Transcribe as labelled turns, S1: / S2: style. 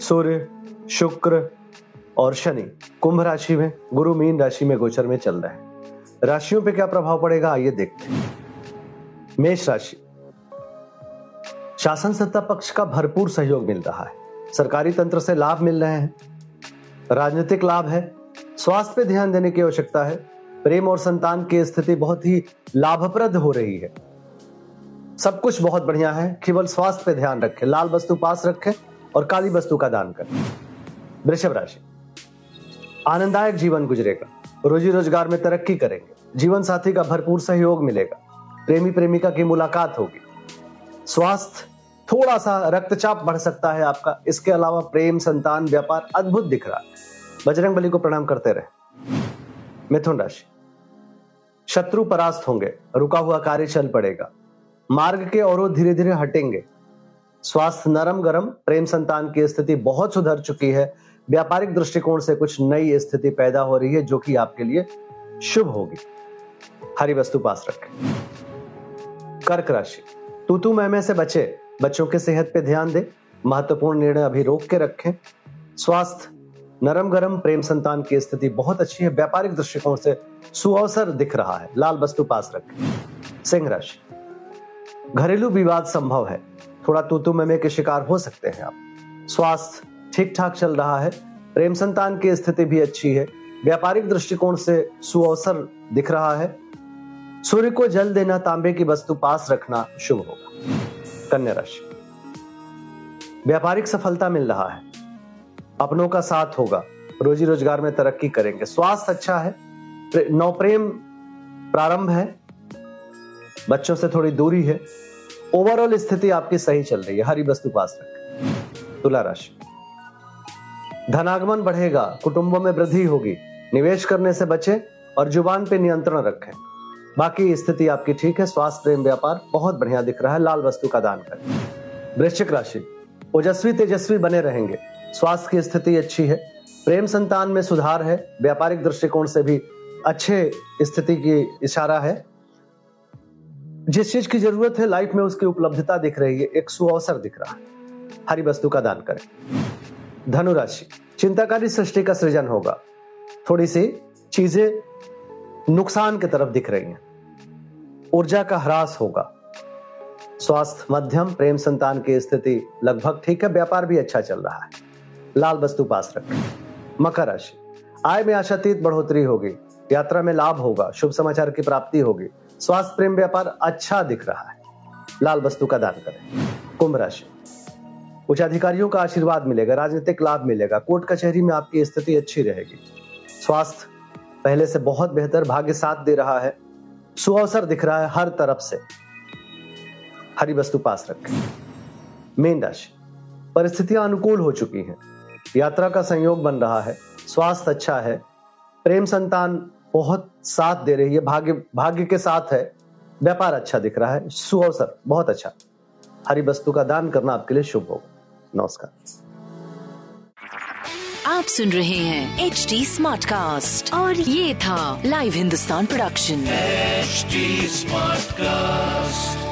S1: सूर्य, शुक्र और शनि कुंभ राशि में, गुरु मीन राशि में गोचर में चल रहे हैं। राशियों पे क्या प्रभाव पड़ेगा, आइए देखते हैं। मेष राशि। शासन सत्ता पक्ष का भरपूर सहयोग मिल रहा है। सरकारी तंत्र से लाभ मिल रहे हैं। राजनीतिक लाभ है। स्वास्थ्य पे ध्यान देने की आवश्यकता है। प्रेम और संतान की स्थिति बहुत ही लाभप्रद हो रही है। सब कुछ बहुत बढ़िया है। केवल स्वास्थ्य पे ध्यान रखें। लाल वस्तु पास रखें। और काली वस्तु का दान करें। वृषभ राशि। आनंददायक जीवन गुजरेगा। रोजी रोज़गार में तरक्की करेंगे। जीवन साथी का भरपूर सहयोग मिलेगा। प्रेमी प्रेमिका की मुलाकात होगी। स्वास्थ्य थोड़ा सा रक्तचाप बढ़ सकता है आपका। इसके अलावा प्रेम, संतान, व्यापार अद्भुत दिख रहा है। बजरंग बली को प्रणाम करते रहे। मिथुन राशि। शत्रु परास्त होंगे। रुका हुआ कार्य चल पड़ेगा। मार्ग के अवरोध धीरे धीरे हटेंगे। स्वास्थ्य नरम गरम, प्रेम संतान की स्थिति बहुत सुधर चुकी है। व्यापारिक दृष्टिकोण से कुछ नई स्थिति पैदा हो रही है, जो कि आपके लिए शुभ होगी। हरी वस्तु पास रखें। कर्क राशि। तूतू मैमे से बचे, बच्चों के सेहत पे ध्यान दें। महत्वपूर्ण निर्णय अभी रोक के रखें। स्वास्थ्य नरम गरम, प्रेम संतान की स्थिति बहुत अच्छी है। व्यापारिक दृष्टिकोण से सुअवसर दिख रहा है। लाल वस्तु पास रखें। सिंह राशि। घरेलू विवाद संभव है। थोड़ा तूतू मैमे के शिकार हो सकते हैं आप। स्वास्थ्य ठीक ठाक चल रहा है। प्रेम संतान की स्थिति भी अच्छी है। व्यापारिक दृष्टिकोण से सुअवसर दिख रहा है। सूर्य को जल देना, तांबे की वस्तु पास रखना शुभ होगा। कन्या राशि। व्यापारिक सफलता मिल रहा है। अपनों का साथ होगा। रोजी रोज़गार में तरक्की करेंगे। स्वास्थ्य अच्छा है। नौप्रेम प्रारंभ है। बच्चों से थोड़ी दूरी है। ओवरऑल स्थिति आपकी सही चल रही है। हरी वस्तु पास रखें। तुला राशि। धनागमन बढ़ेगा, कुटुंबों में वृद्धि होगी, निवेश करने से बचे और ज़ुबान पे नियंत्रण रखें। बाकी स्थिति आपकी ठीक है, स्वास्थ्य, प्रेम, व्यापार, बहुत बढ़िया दिख रहा है, लाल वस्तु का दान करें। वृश्चिक राशि। ओजस्वी, तेजस्वी बने रहेंगे। स्वास्थ्य की स्थिति अच्छी है, प्रेम संतान में सुधार है, व्यापारिक दृष्टिकोण से भी अच्छे स्थिति की इशारा है। जिस चीज़ की ज़रूरत है लाइफ में उसकी उपलब्धता दिख रही है, एक सुअवसर दिख रहा है। हरी वस्तु का दान करें। धनुराशि चिंताकारी सृष्टि का सृजन होगा। थोड़ी सी चीज़ें नुकसान की तरफ़ दिख रही हैं। ऊर्जा का ह्रास होगा। स्वास्थ्य, मध्यम, प्रेम संतान की स्थिति लगभग ठीक है, व्यापार भी अच्छा चल रहा है। लाल वस्तु पास रखें। मकर राशि, आय में आशातीत बढ़ोतरी होगी। यात्रा में लाभ होगा, शुभ समाचार की प्राप्ति होगी। स्वास्थ्य प्रेम व्यापार अच्छा दिख रहा है। लाल वस्तु का दान करें। कुंभ राशि। उच्च अधिकारियों का आशीर्वाद मिलेगा, राजनीतिक लाभ मिलेगा, कोर्ट कचहरी में आपकी स्थिति अच्छी रहेगी। स्वास्थ्य पहले से बहुत बेहतर, भाग्य साथ दे रहा है। सुअवसर दिख रहा है हर तरफ़ से। हरी वस्तु पास रखें। मेन राशि। परिस्थितियाँ अनुकूल हो चुकी हैं। यात्रा का संयोग बन रहा है। स्वास्थ्य अच्छा है। प्रेम संतान बहुत साथ दे रही है भाग्य भाग्य के साथ है। व्यापार अच्छा दिख रहा है सुअवसर बहुत अच्छा। हरी वस्तु का दान करना आपके लिए शुभ होगा। नमस्कार।
S2: आप सुन रहे हैं एच डी स्मार्ट कास्ट और ये था live Hindustan production
S3: smart Smartcast.